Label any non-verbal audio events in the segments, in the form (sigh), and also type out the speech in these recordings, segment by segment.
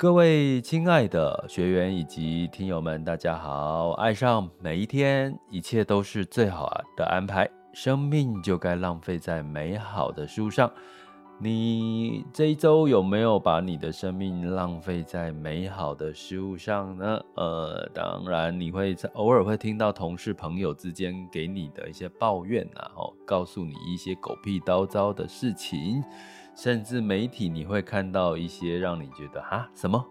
各位亲爱的学员以及听友们，大家好！爱上每一天，一切都是最好的安排。生命就该浪费在美好的事物上。你这一周有没有把你的生命浪费在美好的事物上呢？呃，当然，你会偶尔会听到同事朋友之间给你的一些抱怨啊，哦，告诉你一些狗屁叨叨的事情。甚至媒体你会看到一些让你觉得啊，什么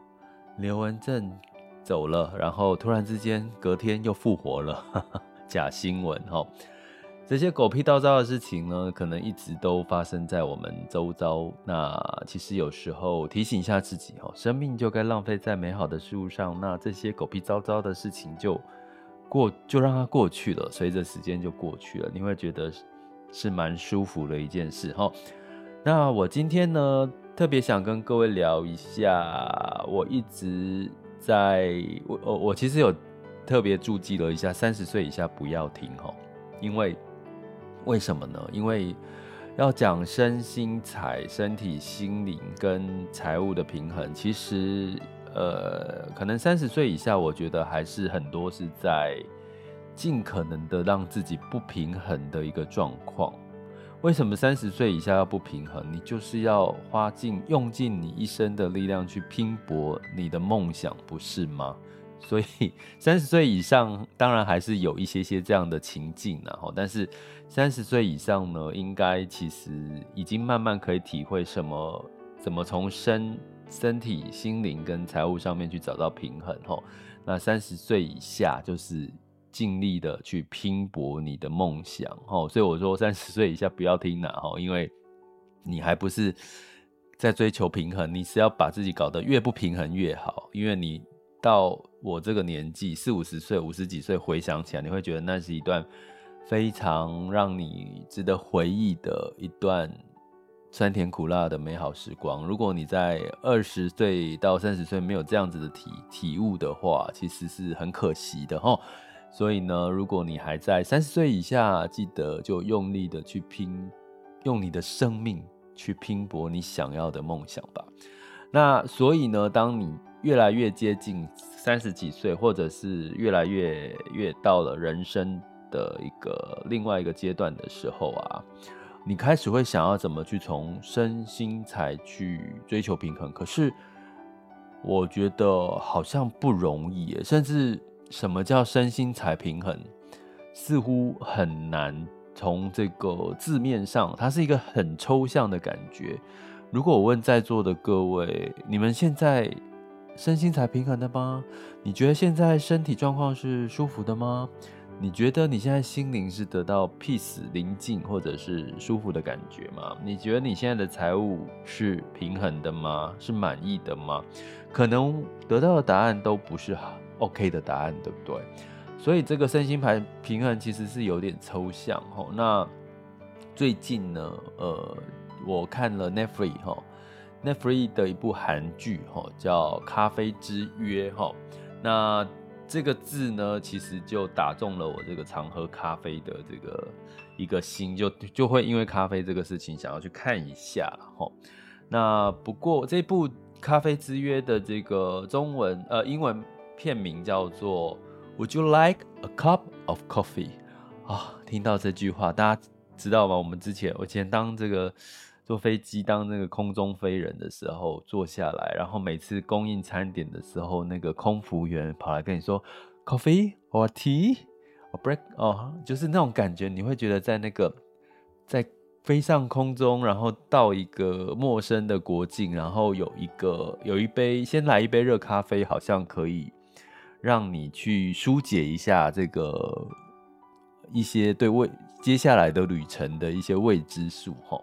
刘文正走了，然后突然之间隔天又复活了，(laughs) 假新闻哈。这些狗屁倒灶的事情呢，可能一直都发生在我们周遭。那其实有时候提醒一下自己哈，生命就该浪费在美好的事物上。那这些狗屁倒灶的事情就过，就让它过去了，随着时间就过去了。你会觉得是蛮舒服的一件事哈。那我今天呢，特别想跟各位聊一下，我一直在我我我其实有特别注记了一下，三十岁以下不要听齁，因为为什么呢？因为要讲身心财、身体、心灵跟财务的平衡，其实呃，可能三十岁以下，我觉得还是很多是在尽可能的让自己不平衡的一个状况。为什么三十岁以下要不平衡？你就是要花尽、用尽你一生的力量去拼搏你的梦想，不是吗？(laughs) 所以三十岁以上当然还是有一些些这样的情境，然后，但是三十岁以上呢，应该其实已经慢慢可以体会什么，怎么从身身体、心灵跟财务上面去找到平衡。吼，那三十岁以下就是。尽力的去拼搏你的梦想，哦，所以我说三十岁以下不要听啦，吼，因为你还不是在追求平衡，你是要把自己搞得越不平衡越好，因为你到我这个年纪四五十岁、五十几岁回想起来，你会觉得那是一段非常让你值得回忆的一段酸甜苦辣的美好时光。如果你在二十岁到三十岁没有这样子的体体悟的话，其实是很可惜的，吼。所以呢，如果你还在三十岁以下，记得就用力的去拼，用你的生命去拼搏你想要的梦想吧。那所以呢，当你越来越接近三十几岁，或者是越来越越到了人生的一个另外一个阶段的时候啊，你开始会想要怎么去从身心才去追求平衡。可是我觉得好像不容易，甚至。什么叫身心才平衡？似乎很难从这个字面上，它是一个很抽象的感觉。如果我问在座的各位，你们现在身心才平衡的吗？你觉得现在身体状况是舒服的吗？你觉得你现在心灵是得到 peace 宁静或者是舒服的感觉吗？你觉得你现在的财务是平衡的吗？是满意的吗？可能得到的答案都不是。OK 的答案，对不对？所以这个身心牌平衡其实是有点抽象哈。那最近呢，呃，我看了 Netflix 哈，Netflix 的一部韩剧哈，叫《咖啡之约》哈。那这个字呢，其实就打中了我这个常喝咖啡的这个一个心，就就会因为咖啡这个事情想要去看一下哈。那不过这部《咖啡之约》的这个中文呃英文。片名叫做 Would you like a cup of coffee？啊，听到这句话，大家知道吗？我们之前，我以前当这个坐飞机当那个空中飞人的时候，坐下来，然后每次供应餐点的时候，那个空服员跑来跟你说 coffee or tea or break，哦，就是那种感觉，你会觉得在那个在飞上空中，然后到一个陌生的国境，然后有一个有一杯，先来一杯热咖啡，好像可以让你去疏解一下这个一些对未接下来的旅程的一些未知数哈。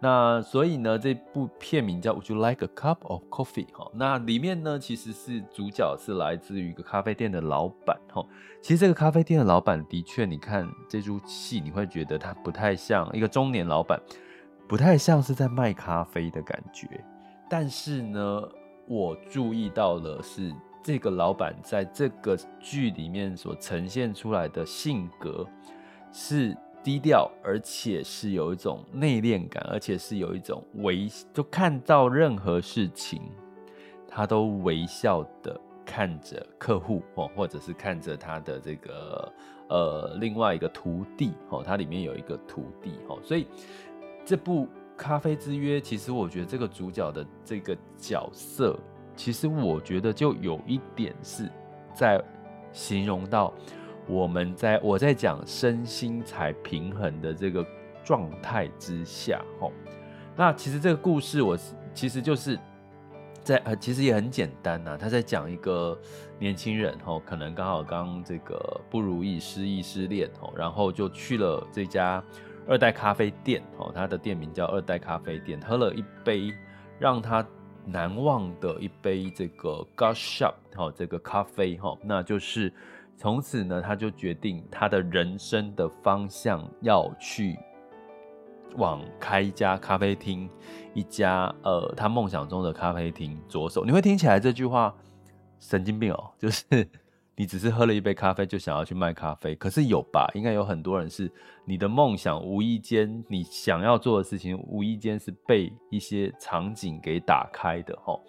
那所以呢，这部片名叫《Would you like a cup of coffee》哈。那里面呢，其实是主角是来自于一个咖啡店的老板哈。其实这个咖啡店的老板的确，你看这出戏，你会觉得他不太像一个中年老板，不太像是在卖咖啡的感觉。但是呢，我注意到了是这个老板在这个剧里面所呈现出来的性格是。低调，而且是有一种内敛感，而且是有一种微，就看到任何事情，他都微笑的看着客户哦，或者是看着他的这个呃另外一个徒弟哦，他里面有一个徒弟哦，所以这部《咖啡之约》，其实我觉得这个主角的这个角色，其实我觉得就有一点是在形容到。我们在我在讲身心才平衡的这个状态之下，吼，那其实这个故事我其实就是在呃，其实也很简单呐。他在讲一个年轻人，吼，可能刚好刚这个不如意、失意、失恋，吼，然后就去了这家二代咖啡店，哦，他的店名叫二代咖啡店，喝了一杯让他难忘的一杯这个 God Shop，吼，这个咖啡，吼，那就是。从此呢，他就决定他的人生的方向要去往开一家咖啡厅，一家呃他梦想中的咖啡厅着手。你会听起来这句话神经病哦，就是你只是喝了一杯咖啡就想要去卖咖啡，可是有吧？应该有很多人是你的梦想，无意间你想要做的事情，无意间是被一些场景给打开的齁。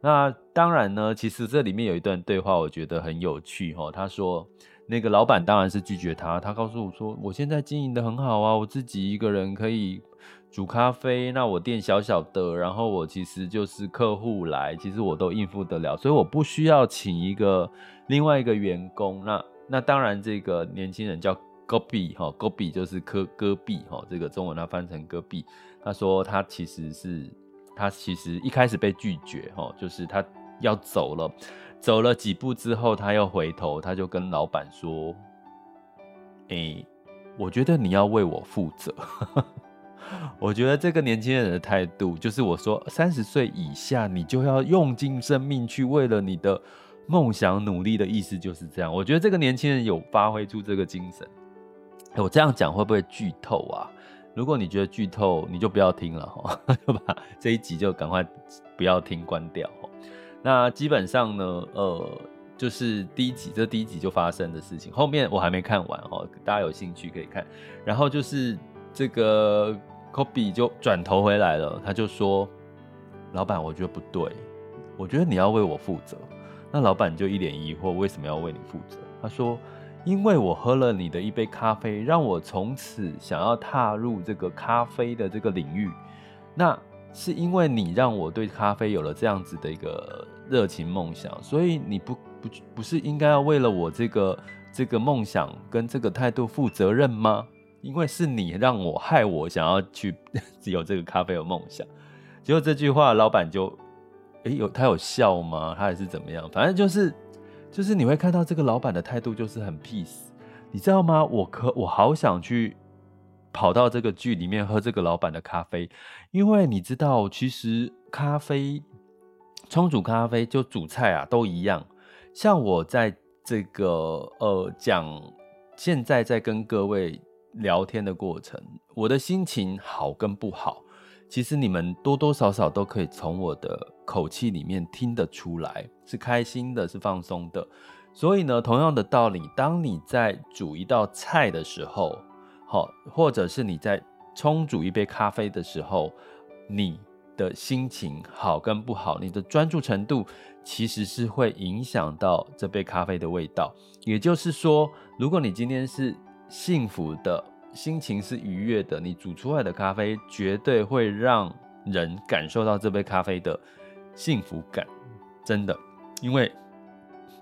那当然呢，其实这里面有一段对话，我觉得很有趣哈。他说，那个老板当然是拒绝他，他告诉我说，我现在经营得很好啊，我自己一个人可以煮咖啡，那我店小小的，然后我其实就是客户来，其实我都应付得了，所以我不需要请一个另外一个员工。那那当然，这个年轻人叫戈壁哈，戈壁就是戈戈壁哈，这个中文他翻成戈壁。他说他其实是。他其实一开始被拒绝，哦，就是他要走了，走了几步之后，他又回头，他就跟老板说：“诶，我觉得你要为我负责。” (laughs) 我觉得这个年轻人的态度，就是我说三十岁以下，你就要用尽生命去为了你的梦想努力的意思就是这样。我觉得这个年轻人有发挥出这个精神。我这样讲会不会剧透啊？如果你觉得剧透，你就不要听了哈，(laughs) 就把这一集就赶快不要听关掉。那基本上呢，呃，就是第一集，这第一集就发生的事情，后面我还没看完哦，大家有兴趣可以看。然后就是这个 Kobe 就转头回来了，他就说：“老板，我觉得不对，我觉得你要为我负责。”那老板就一脸疑惑，为什么要为你负责？他说。因为我喝了你的一杯咖啡，让我从此想要踏入这个咖啡的这个领域。那是因为你让我对咖啡有了这样子的一个热情梦想，所以你不不不是应该要为了我这个这个梦想跟这个态度负责任吗？因为是你让我害我想要去 (laughs) 有这个咖啡的梦想。结果这句话，老板就诶有他有笑吗？他还是怎么样？反正就是。就是你会看到这个老板的态度就是很 peace，你知道吗？我可我好想去跑到这个剧里面喝这个老板的咖啡，因为你知道，其实咖啡冲煮咖啡就煮菜啊都一样。像我在这个呃讲现在在跟各位聊天的过程，我的心情好跟不好，其实你们多多少少都可以从我的口气里面听得出来。是开心的，是放松的，所以呢，同样的道理，当你在煮一道菜的时候，好，或者是你在冲煮一杯咖啡的时候，你的心情好跟不好，你的专注程度，其实是会影响到这杯咖啡的味道。也就是说，如果你今天是幸福的，心情是愉悦的，你煮出来的咖啡绝对会让人感受到这杯咖啡的幸福感，真的。因为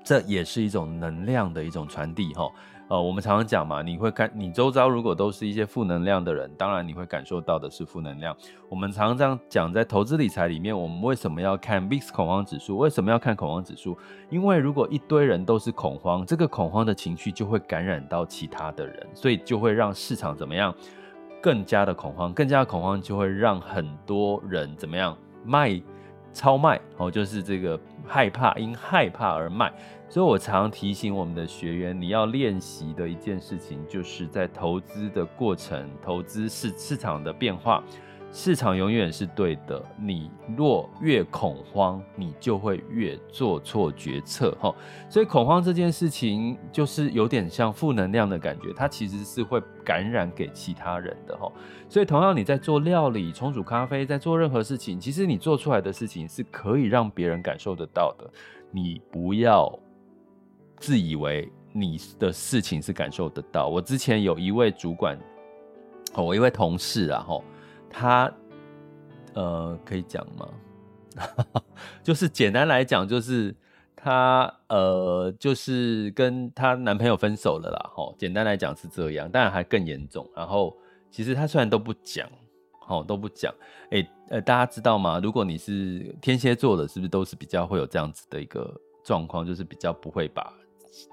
这也是一种能量的一种传递哈，呃，我们常常讲嘛，你会看你周遭如果都是一些负能量的人，当然你会感受到的是负能量。我们常常这样讲，在投资理财里面，我们为什么要看 VIX 恐慌指数？为什么要看恐慌指数？因为如果一堆人都是恐慌，这个恐慌的情绪就会感染到其他的人，所以就会让市场怎么样？更加的恐慌，更加的恐慌就会让很多人怎么样？卖，超卖哦，就是这个害怕，因害怕而卖。所以我常提醒我们的学员，你要练习的一件事情，就是在投资的过程，投资市市场的变化，市场永远是对的。你若越恐慌，你就会越做错决策哈。所以恐慌这件事情，就是有点像负能量的感觉，它其实是会感染给其他人的哈。所以同样你在做料理、冲煮咖啡，在做任何事情，其实你做出来的事情是可以让别人感受得到的。你不要。自以为你的事情是感受得到。我之前有一位主管，哦，我一位同事啊，吼，他，呃，可以讲吗？(laughs) 就是简单来讲，就是他，呃，就是跟他男朋友分手了啦，吼，简单来讲是这样，当然还更严重。然后，其实他虽然都不讲，吼，都不讲，哎、呃，大家知道吗？如果你是天蝎座的，是不是都是比较会有这样子的一个状况，就是比较不会把。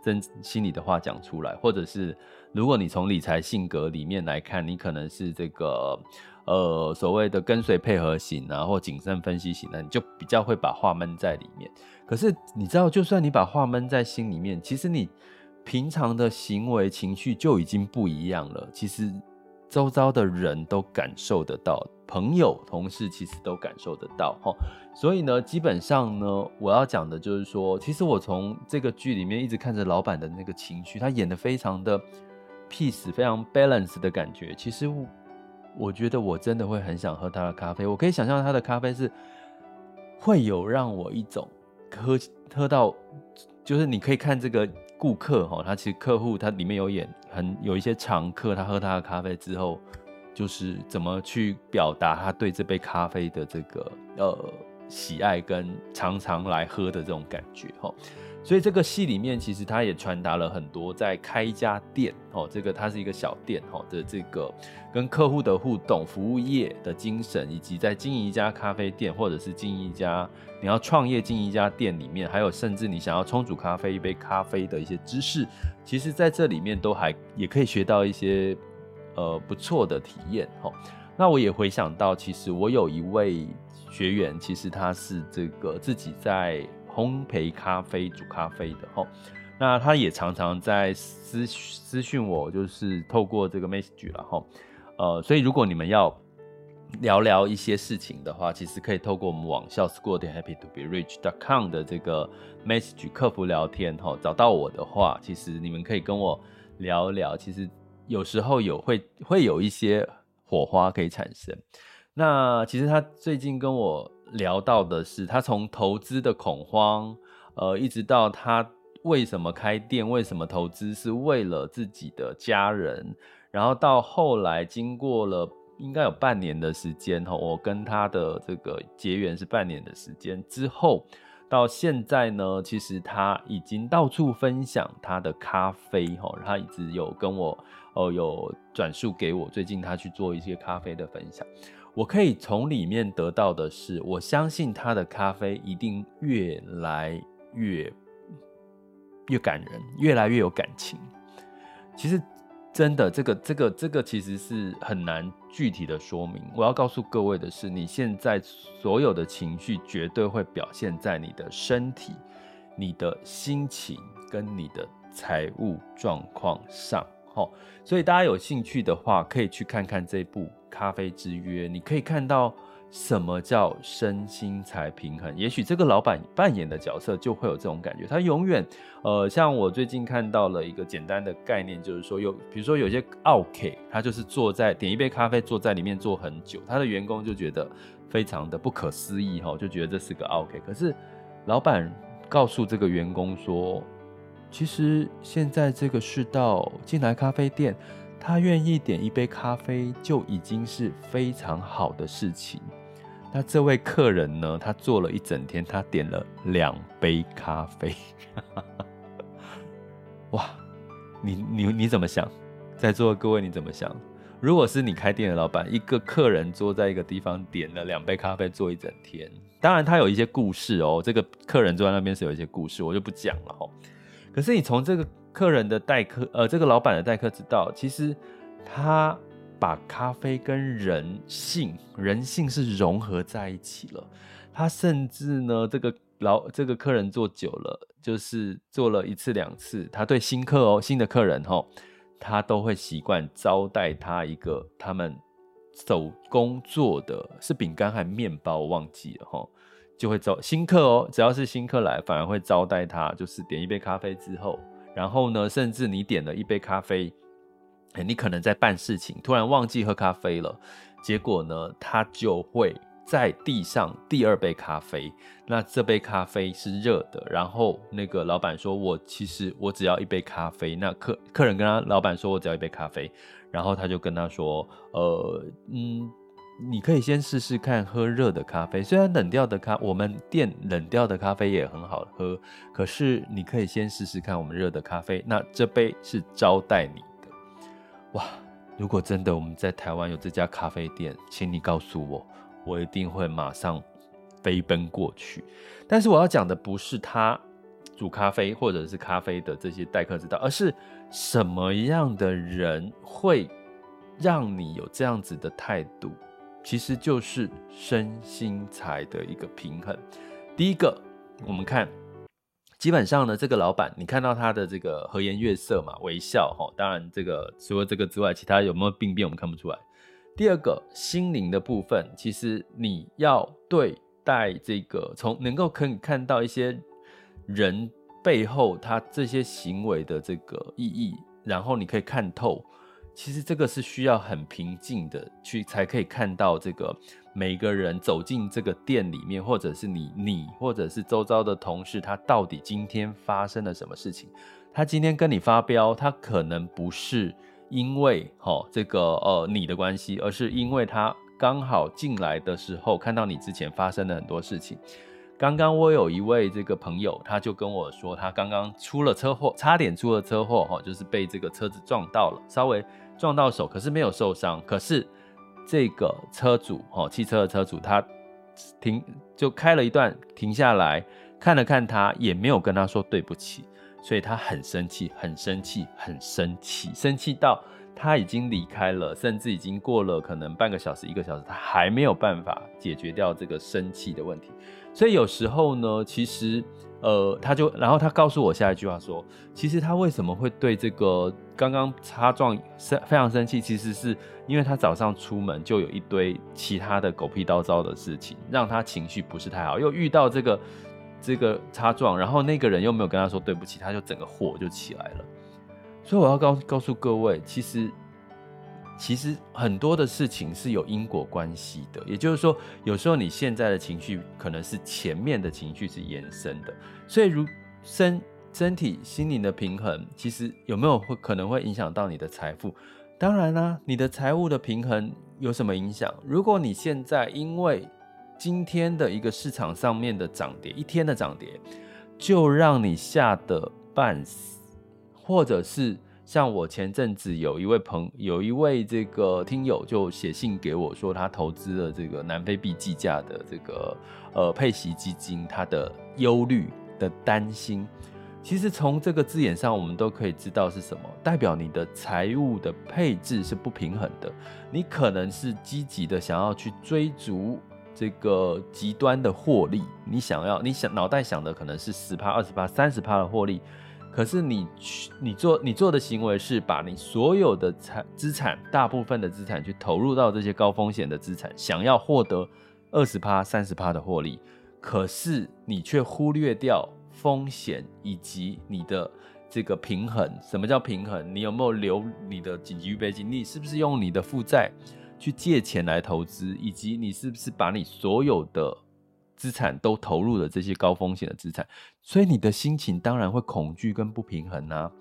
真心里的话讲出来，或者是如果你从理财性格里面来看，你可能是这个呃所谓的跟随配合型啊，或谨慎分析型的，你就比较会把话闷在里面。可是你知道，就算你把话闷在心里面，其实你平常的行为情绪就已经不一样了。其实周遭的人都感受得到。朋友、同事其实都感受得到哈，所以呢，基本上呢，我要讲的就是说，其实我从这个剧里面一直看着老板的那个情绪，他演的非常的 peace，非常 balance 的感觉。其实我，我觉得我真的会很想喝他的咖啡。我可以想象他的咖啡是会有让我一种喝喝到，就是你可以看这个顾客哈，他其实客户他里面有演很有一些常客，他喝他的咖啡之后。就是怎么去表达他对这杯咖啡的这个呃喜爱跟常常来喝的这种感觉哈，所以这个戏里面其实他也传达了很多在开一家店哦，这个它是一个小店哦的这个跟客户的互动、服务业的精神，以及在经营一家咖啡店或者是经营一家你要创业经营一家店里面，还有甚至你想要冲煮咖啡一杯咖啡的一些知识，其实在这里面都还也可以学到一些。呃，不错的体验哈。那我也回想到，其实我有一位学员，其实他是这个自己在烘焙咖啡、煮咖啡的哈。那他也常常在私私讯我，就是透过这个 message 了哈。呃，所以如果你们要聊聊一些事情的话，其实可以透过我们网校 school 点 happy to be rich dot com 的这个 message 客服聊天哈。找到我的话，其实你们可以跟我聊聊，其实。有时候有会会有一些火花可以产生。那其实他最近跟我聊到的是，他从投资的恐慌，呃，一直到他为什么开店，为什么投资是为了自己的家人，然后到后来经过了应该有半年的时间哈，我跟他的这个结缘是半年的时间之后。到现在呢，其实他已经到处分享他的咖啡哈，他一直有跟我哦有转述给我，最近他去做一些咖啡的分享，我可以从里面得到的是，我相信他的咖啡一定越来越越感人，越来越有感情。其实。真的，这个、这个、这个其实是很难具体的说明。我要告诉各位的是，你现在所有的情绪绝对会表现在你的身体、你的心情跟你的财务状况上。好，所以大家有兴趣的话，可以去看看这部《咖啡之约》，你可以看到。什么叫身心才平衡？也许这个老板扮演的角色就会有这种感觉。他永远，呃，像我最近看到了一个简单的概念，就是说有，比如说有些奥客，他就是坐在点一杯咖啡，坐在里面坐很久，他的员工就觉得非常的不可思议哈，就觉得这是个奥客。可是老板告诉这个员工说，其实现在这个世道进来咖啡店，他愿意点一杯咖啡就已经是非常好的事情。那这位客人呢？他坐了一整天，他点了两杯咖啡。(laughs) 哇！你你你怎么想？在座的各位你怎么想？如果是你开店的老板，一个客人坐在一个地方点了两杯咖啡坐一整天，当然他有一些故事哦。这个客人坐在那边是有一些故事，我就不讲了哦。可是你从这个客人的待客，呃，这个老板的待客之道，其实他把咖啡跟人性、人性是融合在一起了。他甚至呢，这个老这个客人做久了，就是做了一次两次，他对新客哦，新的客人哦，他都会习惯招待他一个他们手工做的，是饼干还面包，忘记了哈。就会招新客哦，只要是新客来，反而会招待他，就是点一杯咖啡之后，然后呢，甚至你点了一杯咖啡，你可能在办事情，突然忘记喝咖啡了，结果呢，他就会在地上第二杯咖啡，那这杯咖啡是热的，然后那个老板说，我其实我只要一杯咖啡，那客客人跟他老板说我只要一杯咖啡，然后他就跟他说，呃，嗯。你可以先试试看喝热的咖啡，虽然冷掉的咖，我们店冷掉的咖啡也很好喝，可是你可以先试试看我们热的咖啡。那这杯是招待你的，哇！如果真的我们在台湾有这家咖啡店，请你告诉我，我一定会马上飞奔过去。但是我要讲的不是他煮咖啡或者是咖啡的这些待客之道，而是什么样的人会让你有这样子的态度。其实就是身心财的一个平衡。第一个，我们看，基本上呢，这个老板，你看到他的这个和颜悦色嘛，微笑哈。当然，这个除了这个之外，其他有没有病变，我们看不出来。第二个，心灵的部分，其实你要对待这个，从能够可以看到一些人背后他这些行为的这个意义，然后你可以看透。其实这个是需要很平静的去才可以看到这个每个人走进这个店里面，或者是你你或者是周遭的同事，他到底今天发生了什么事情？他今天跟你发飙，他可能不是因为哦这个呃你的关系，而是因为他刚好进来的时候看到你之前发生了很多事情。刚刚我有一位这个朋友，他就跟我说，他刚刚出了车祸，差点出了车祸，哈，就是被这个车子撞到了，稍微撞到手，可是没有受伤。可是这个车主，哈，汽车的车主，他停就开了一段，停下来看了看他，也没有跟他说对不起，所以他很生气，很生气，很生气，生气到他已经离开了，甚至已经过了可能半个小时、一个小时，他还没有办法解决掉这个生气的问题。所以有时候呢，其实，呃，他就，然后他告诉我下一句话说，其实他为什么会对这个刚刚擦撞生非常生气，其实是因为他早上出门就有一堆其他的狗屁叨叨的事情，让他情绪不是太好，又遇到这个这个擦撞，然后那个人又没有跟他说对不起，他就整个火就起来了。所以我要告告诉各位，其实。其实很多的事情是有因果关系的，也就是说，有时候你现在的情绪可能是前面的情绪是延伸的，所以如身身体心灵的平衡，其实有没有会可能会影响到你的财富？当然啦，你的财务的平衡有什么影响？如果你现在因为今天的一个市场上面的涨跌，一天的涨跌，就让你吓得半死，或者是。像我前阵子有一位朋友，有一位这个听友就写信给我说，他投资了这个南非币计价的这个呃配息基金，他的忧虑的担心，其实从这个字眼上，我们都可以知道是什么，代表你的财务的配置是不平衡的，你可能是积极的想要去追逐这个极端的获利，你想要你想脑袋想的可能是十趴、二十趴、三十趴的获利。可是你去你做你做的行为是把你所有的财资产，大部分的资产去投入到这些高风险的资产，想要获得二十趴、三十趴的获利，可是你却忽略掉风险以及你的这个平衡。什么叫平衡？你有没有留你的紧急预备金？你是不是用你的负债去借钱来投资？以及你是不是把你所有的资产都投入了这些高风险的资产，所以你的心情当然会恐惧跟不平衡啊。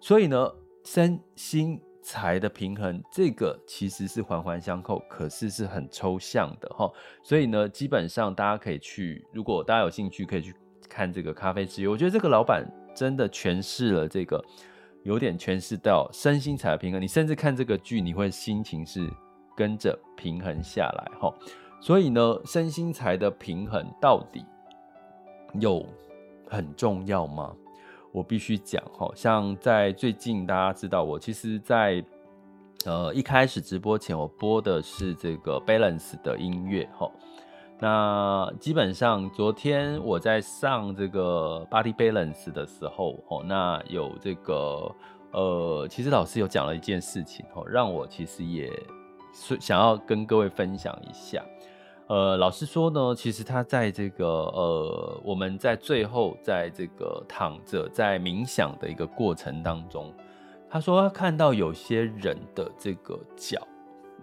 所以呢，身心财的平衡，这个其实是环环相扣，可是是很抽象的哈。所以呢，基本上大家可以去，如果大家有兴趣，可以去看这个咖啡之友。我觉得这个老板真的诠释了这个有点诠释到身心财的平衡。你甚至看这个剧，你会心情是跟着平衡下来哈。所以呢，身心财的平衡到底有很重要吗？我必须讲哈，像在最近大家知道我其实在，呃一开始直播前，我播的是这个 Balance 的音乐哈。那基本上昨天我在上这个 Body Balance 的时候哦，那有这个呃，其实老师有讲了一件事情哦，让我其实也是想要跟各位分享一下。呃，老师说呢，其实他在这个呃，我们在最后在这个躺着在冥想的一个过程当中，他说他看到有些人的这个脚，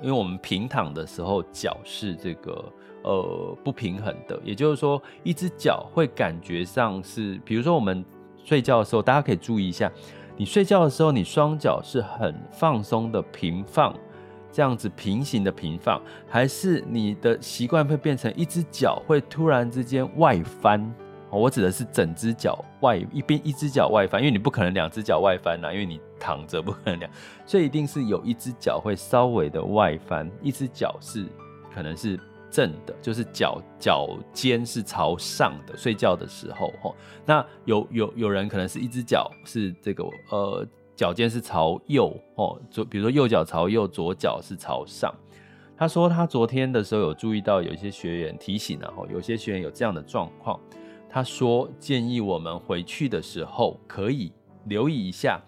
因为我们平躺的时候脚是这个呃不平衡的，也就是说，一只脚会感觉上是，比如说我们睡觉的时候，大家可以注意一下，你睡觉的时候，你双脚是很放松的平放。这样子平行的平放，还是你的习惯会变成一只脚会突然之间外翻？我指的是整只脚外一边一只脚外翻，因为你不可能两只脚外翻呐，因为你躺着不可能两，所以一定是有一只脚会稍微的外翻，一只脚是可能是正的，就是脚脚尖是朝上的，睡觉的时候吼。那有有有人可能是一只脚是这个呃。脚尖是朝右哦，左比如说右脚朝右，左脚是朝上。他说他昨天的时候有注意到有一些学员提醒了，有些学员有这样的状况。他说建议我们回去的时候可以留意一下，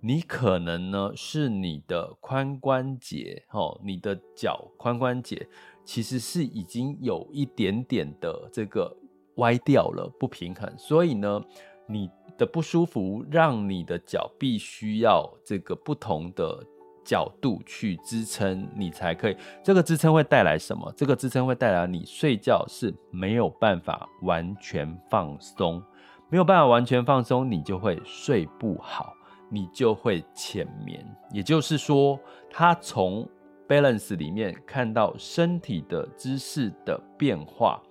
你可能呢是你的髋关节哦，你的脚髋关节其实是已经有一点点的这个歪掉了，不平衡，所以呢你。的不舒服，让你的脚必须要这个不同的角度去支撑，你才可以。这个支撑会带来什么？这个支撑会带来你睡觉是没有办法完全放松，没有办法完全放松，你就会睡不好，你就会浅眠。也就是说，他从 balance 里面看到身体的姿势的变化，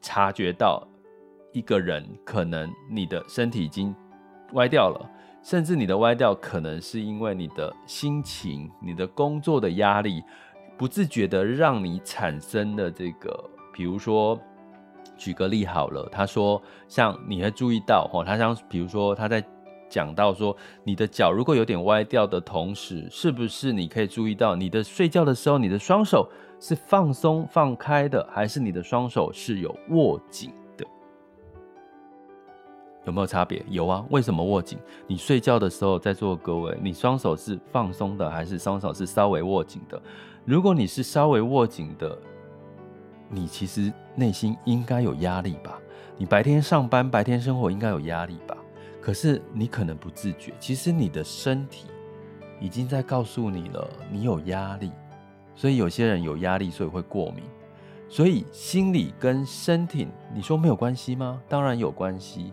察觉到。一个人可能你的身体已经歪掉了，甚至你的歪掉可能是因为你的心情、你的工作的压力，不自觉的让你产生的这个，比如说，举个例好了，他说像你会注意到哦，他像比如说他在讲到说你的脚如果有点歪掉的同时，是不是你可以注意到你的睡觉的时候，你的双手是放松放开的，还是你的双手是有握紧？有没有差别？有啊，为什么握紧？你睡觉的时候，在座各位，你双手是放松的，还是双手是稍微握紧的？如果你是稍微握紧的，你其实内心应该有压力吧？你白天上班、白天生活应该有压力吧？可是你可能不自觉，其实你的身体已经在告诉你了，你有压力。所以有些人有压力，所以会过敏。所以心理跟身体，你说没有关系吗？当然有关系。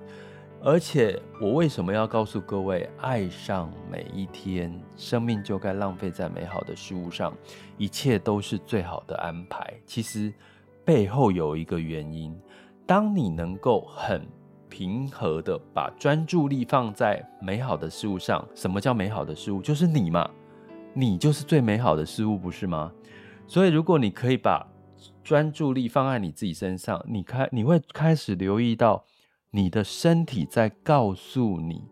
而且，我为什么要告诉各位，爱上每一天，生命就该浪费在美好的事物上，一切都是最好的安排。其实背后有一个原因，当你能够很平和的把专注力放在美好的事物上，什么叫美好的事物？就是你嘛，你就是最美好的事物，不是吗？所以，如果你可以把专注力放在你自己身上，你开你会开始留意到。你的身体在告诉你，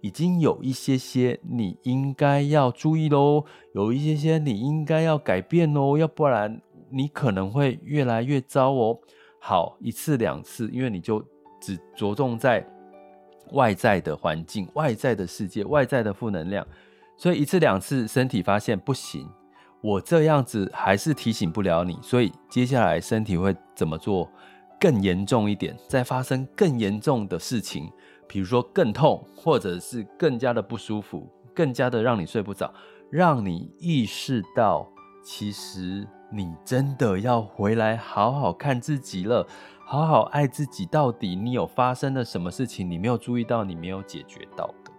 已经有一些些你应该要注意喽，有一些些你应该要改变喽，要不然你可能会越来越糟哦。好，一次两次，因为你就只着重在外在的环境、外在的世界、外在的负能量，所以一次两次，身体发现不行，我这样子还是提醒不了你，所以接下来身体会怎么做？更严重一点，再发生更严重的事情，比如说更痛，或者是更加的不舒服，更加的让你睡不着，让你意识到，其实你真的要回来好好看自己了，好好爱自己。到底你有发生了什么事情，你没有注意到，你没有解决到的。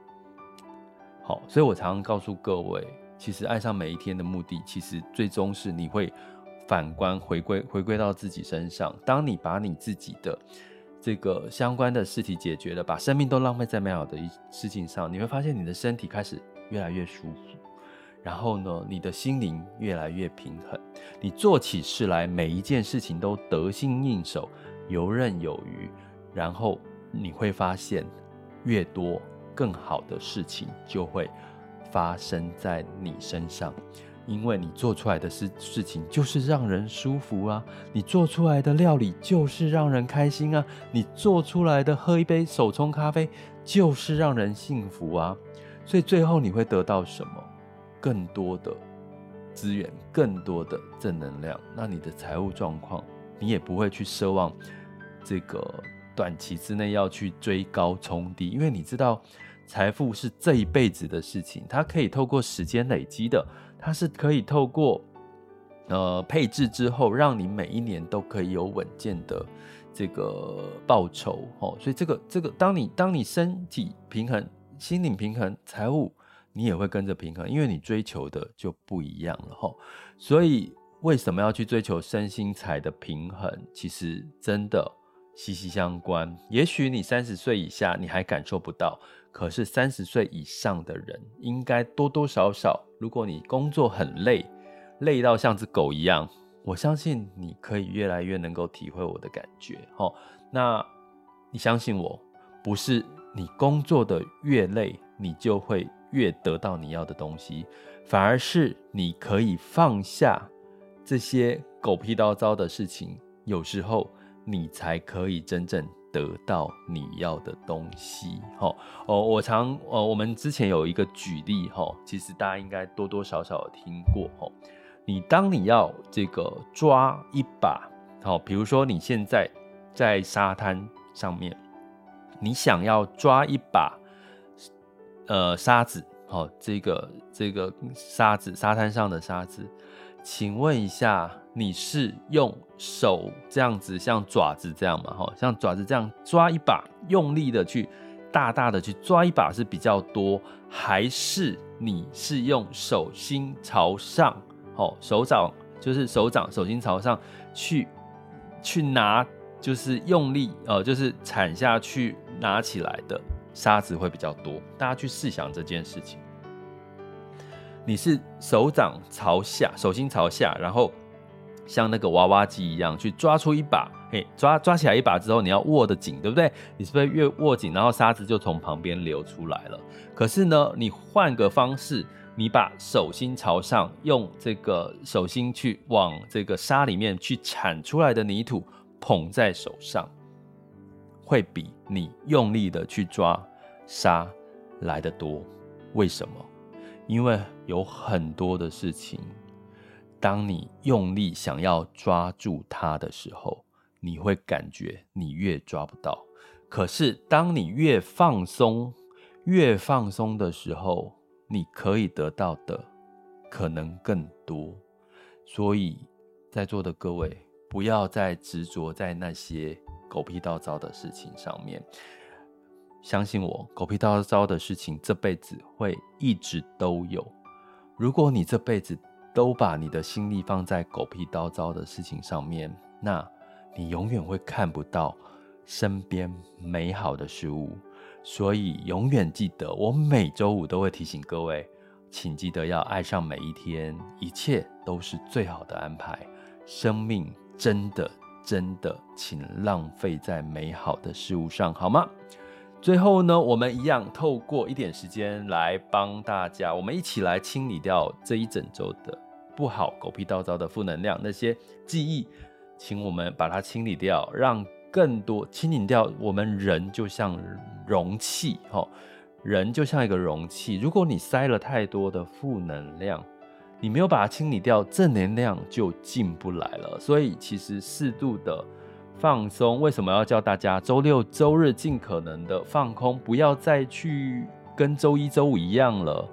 好，所以我常常告诉各位，其实爱上每一天的目的，其实最终是你会。反观回归回归到自己身上，当你把你自己的这个相关的事情解决了，把生命都浪费在美好的一事情上，你会发现你的身体开始越来越舒服。然后呢，你的心灵越来越平衡，你做起事来每一件事情都得心应手，游刃有余。然后你会发现，越多更好的事情就会发生在你身上，因为你做出来的事事情就是让人舒服啊，你做出来的料理就是让人开心啊，你做出来的喝一杯手冲咖啡就是让人幸福啊。所以最后你会得到什么？更多的资源，更多的正能量，那你的财务状况，你也不会去奢望这个短期之内要去追高冲低，因为你知道财富是这一辈子的事情，它可以透过时间累积的，它是可以透过呃配置之后，让你每一年都可以有稳健的这个报酬哦。所以这个这个，当你当你身体平衡、心灵平衡、财务。你也会跟着平衡，因为你追求的就不一样了吼。所以为什么要去追求身心财的平衡？其实真的息息相关。也许你三十岁以下你还感受不到，可是三十岁以上的人应该多多少少，如果你工作很累，累到像只狗一样，我相信你可以越来越能够体会我的感觉。那你相信我，不是你工作的越累，你就会。越得到你要的东西，反而是你可以放下这些狗屁倒灶的事情，有时候你才可以真正得到你要的东西。哦，我常呃，我们之前有一个举例，哈，其实大家应该多多少少有听过，哈，你当你要这个抓一把，好，比如说你现在在沙滩上面，你想要抓一把。呃，沙子，好、哦，这个这个沙子，沙滩上的沙子，请问一下，你是用手这样子，像爪子这样嘛？哈、像爪子这样抓一把，用力的去，大大的去抓一把是比较多，还是你是用手心朝上，哦，手掌就是手掌手心朝上去去拿，就是用力，呃，就是铲下去拿起来的？沙子会比较多，大家去试想这件事情。你是手掌朝下，手心朝下，然后像那个娃娃机一样去抓出一把，嘿，抓抓起来一把之后，你要握得紧，对不对？你是不是越握紧，然后沙子就从旁边流出来了？可是呢，你换个方式，你把手心朝上，用这个手心去往这个沙里面去铲出来的泥土捧在手上。会比你用力的去抓沙来得多，为什么？因为有很多的事情，当你用力想要抓住它的时候，你会感觉你越抓不到。可是当你越放松，越放松的时候，你可以得到的可能更多。所以，在座的各位，不要再执着在那些。狗屁倒灶的事情上面，相信我，狗屁倒灶的事情这辈子会一直都有。如果你这辈子都把你的心力放在狗屁叨糟的事情上面，那你永远会看不到身边美好的事物。所以，永远记得，我每周五都会提醒各位，请记得要爱上每一天，一切都是最好的安排。生命真的。真的，请浪费在美好的事物上，好吗？最后呢，我们一样透过一点时间来帮大家，我们一起来清理掉这一整周的不好、狗屁倒灶的负能量，那些记忆，请我们把它清理掉，让更多清理掉。我们人就像容器，哈，人就像一个容器，如果你塞了太多的负能量。你没有把它清理掉，正能量就进不来了。所以其实适度的放松，为什么要叫大家周六周日尽可能的放空，不要再去跟周一周五一样了？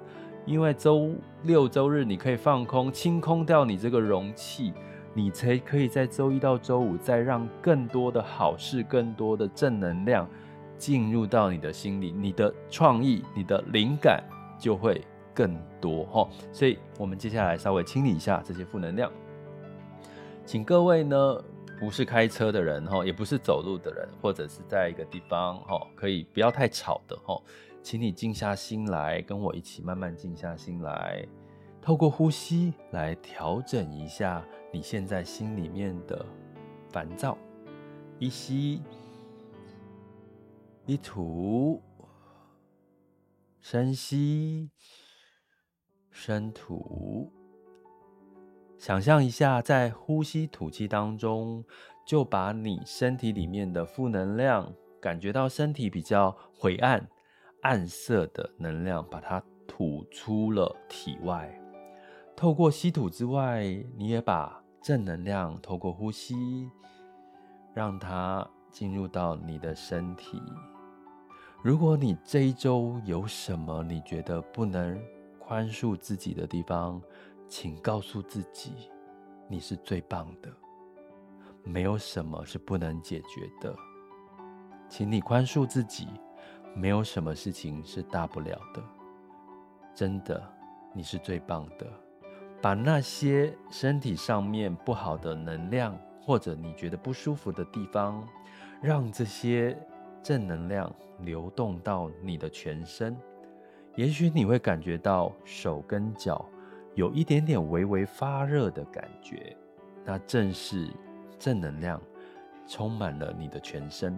因为周六周日你可以放空，清空掉你这个容器，你才可以在周一到周五再让更多的好事、更多的正能量进入到你的心里，你的创意、你的灵感就会。更多哈，所以我们接下来稍微清理一下这些负能量，请各位呢，不是开车的人哈，也不是走路的人，或者是在一个地方哈，可以不要太吵的哈，请你静下心来，跟我一起慢慢静下心来，透过呼吸来调整一下你现在心里面的烦躁。一吸，一吐，深吸，深吐。想象一下，在呼吸吐气当中，就把你身体里面的负能量，感觉到身体比较灰暗、暗色的能量，把它吐出了体外。透过吸吐之外，你也把正能量透过呼吸，让它进入到你的身体。如果你这一周有什么你觉得不能宽恕自己的地方，请告诉自己，你是最棒的，没有什么是不能解决的。请你宽恕自己，没有什么事情是大不了的。真的，你是最棒的。把那些身体上面不好的能量，或者你觉得不舒服的地方，让这些正能量流动到你的全身。也许你会感觉到手跟脚。有一点点微微发热的感觉，那正是正能量充满了你的全身。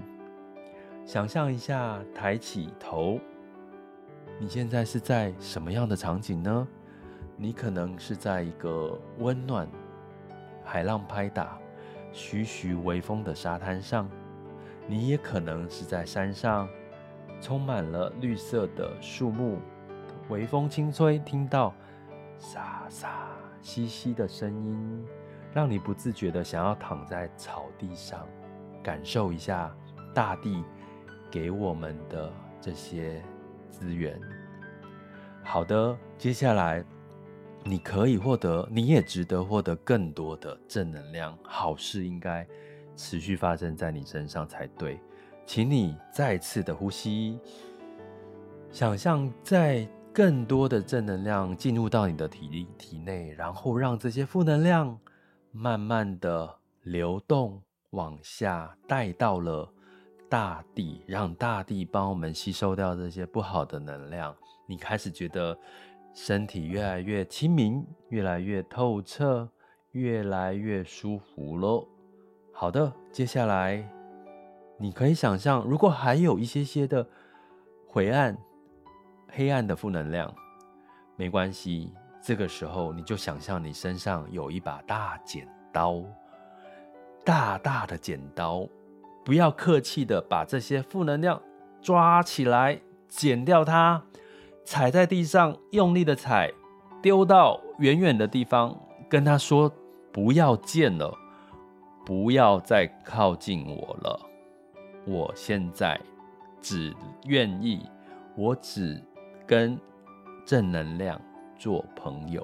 想象一下，抬起头，你现在是在什么样的场景呢？你可能是在一个温暖、海浪拍打、徐徐微风的沙滩上，你也可能是在山上，充满了绿色的树木，微风轻吹，听到。沙沙稀稀的声音，让你不自觉的想要躺在草地上，感受一下大地给我们的这些资源。好的，接下来你可以获得，你也值得获得更多的正能量，好事应该持续发生在你身上才对。请你再次的呼吸，想象在。更多的正能量进入到你的体力体内，然后让这些负能量慢慢的流动往下带到了大地，让大地帮我们吸收掉这些不好的能量。你开始觉得身体越来越清明，越来越透彻，越来越舒服喽。好的，接下来你可以想象，如果还有一些些的灰暗。黑暗的负能量，没关系。这个时候，你就想象你身上有一把大剪刀，大大的剪刀，不要客气的把这些负能量抓起来，剪掉它，踩在地上，用力的踩，丢到远远的地方，跟他说：“不要见了，不要再靠近我了。我现在只愿意，我只。”跟正能量做朋友，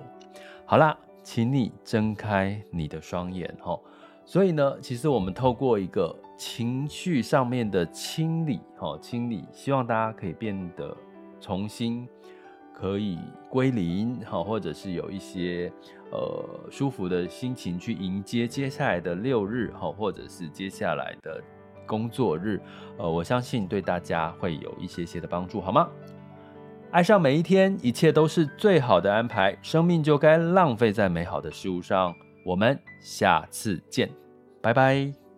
好啦，请你睁开你的双眼哈。所以呢，其实我们透过一个情绪上面的清理，哈，清理，希望大家可以变得重新可以归零，哈，或者是有一些呃舒服的心情去迎接接下来的六日，哈，或者是接下来的工作日，呃，我相信对大家会有一些些的帮助，好吗？爱上每一天，一切都是最好的安排。生命就该浪费在美好的事物上。我们下次见，拜拜。